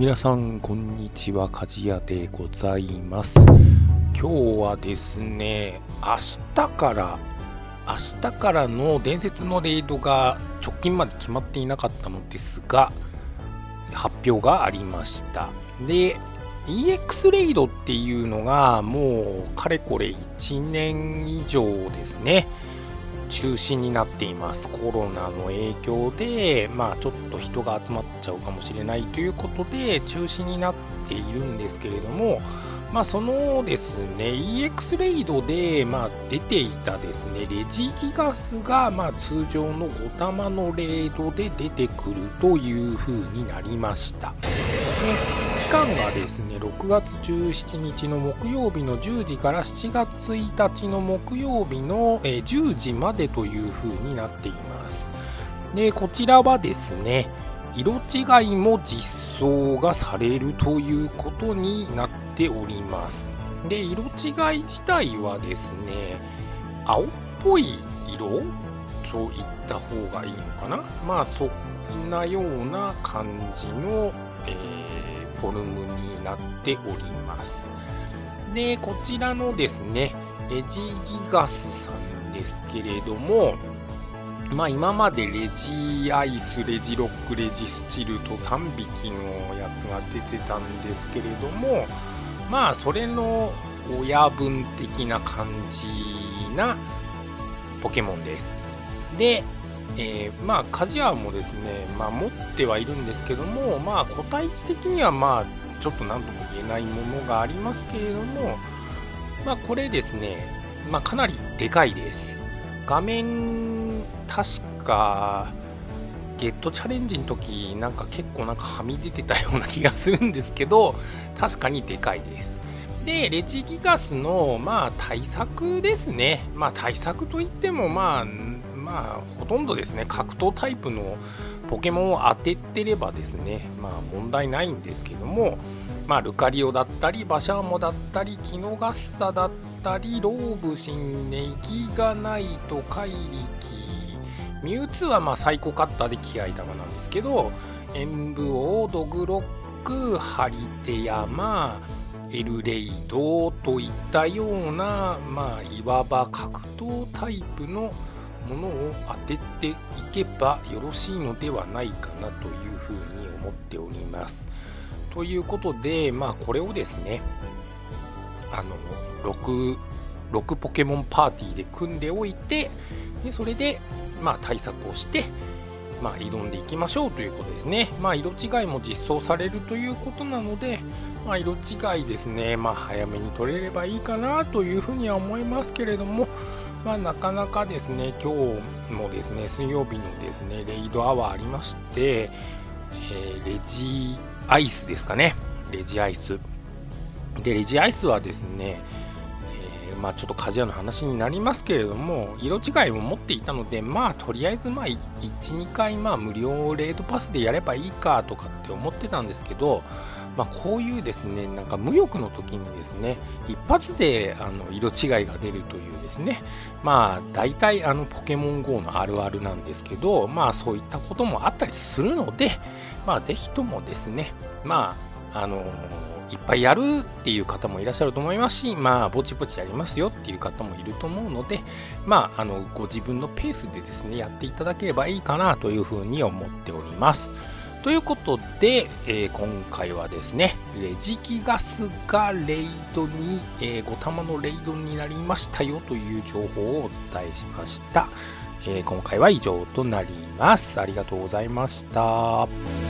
皆さんこんにちは。鍛冶屋でございます。今日はですね明日から明日からの伝説のレイドが直近まで決まっていなかったのですが発表がありました。で EX レイドっていうのがもうかれこれ1年以上ですね。中止になっています。コロナの影響でまあちょっと人が集まっちゃうかもしれないということで中止になっているんですけれどもまあそのですね EX レイドでまあ出ていたですねレジギガスがまあ通常の5玉のレイドで出てくるという風になりました、期間がですね6月17日の木曜日の10時から7月1日の木曜日の10時までという風になっています。でこちらはですね色違いも実装がされるということになっております。で色違い自体はですね青っぽい色？と言った方がいいのかな？まあそんなような感じの、えー、フォルムになっております。でこちらのですねレジギガスさんですけれどもまあ今までレジアイス、レジロック、レジスチルと3匹のやつが出てたんですけれども、まあそれの親分的な感じなポケモンです。で、えー、まあカジアもですね、まあ持ってはいるんですけども、まあ個体値的にはまあちょっと何とも言えないものがありますけれども、まあこれですね、まあかなりでかいです。画面確かゲットチャレンジの時なんか結構なんかはみ出てたような気がするんですけど 確かにでかいです。でレジギガスのまあ対策ですね。まあ対策といってもまあまあほとんどですね。格闘タイプのポケモンを当ててればですね。まあ問題ないんですけどもまあルカリオだったりバシャーモだったりキノガッサだったりローブシンネギガナイト怪力。ミュウツーはまあサイコカッターで気合玉なんですけどエンブオドグロックハリテヤマエルレイドといったようなまあいわば格闘タイプのものを当てていけばよろしいのではないかなというふうに思っております。ということでまあこれをですねあの 6, 6ポケモンパーティーで組んでおいてでそれでまあ、対策をして、まあ、挑んでいきましょうということですね。まあ、色違いも実装されるということなので、まあ、色違いですね、まあ、早めに取れればいいかなというふうには思いますけれども、まあ、なかなかですね、今日もですね、水曜日のですね、レイドアワーありまして、えー、レジアイスですかね、レジアイス。で、レジアイスはですね、まあ、ちょっと鍛冶屋の話になりますけれども色違いも持っていたのでまあとりあえずまあ12回まあ無料レートパスでやればいいかとかって思ってたんですけど、まあ、こういうですねなんか無欲の時にですね一発であの色違いが出るというですねまあ大体あのポケモン GO のあるあるなんですけどまあそういったこともあったりするのでまあぜひともですねまああのーいっぱいやるっていう方もいらっしゃると思いますし、まあ、ぼちぼちやりますよっていう方もいると思うので、まあ、あの、ご自分のペースでですね、やっていただければいいかなというふうに思っております。ということで、えー、今回はですね、レジキガスがレイドに、えー、5玉のレイドになりましたよという情報をお伝えしました。えー、今回は以上となります。ありがとうございました。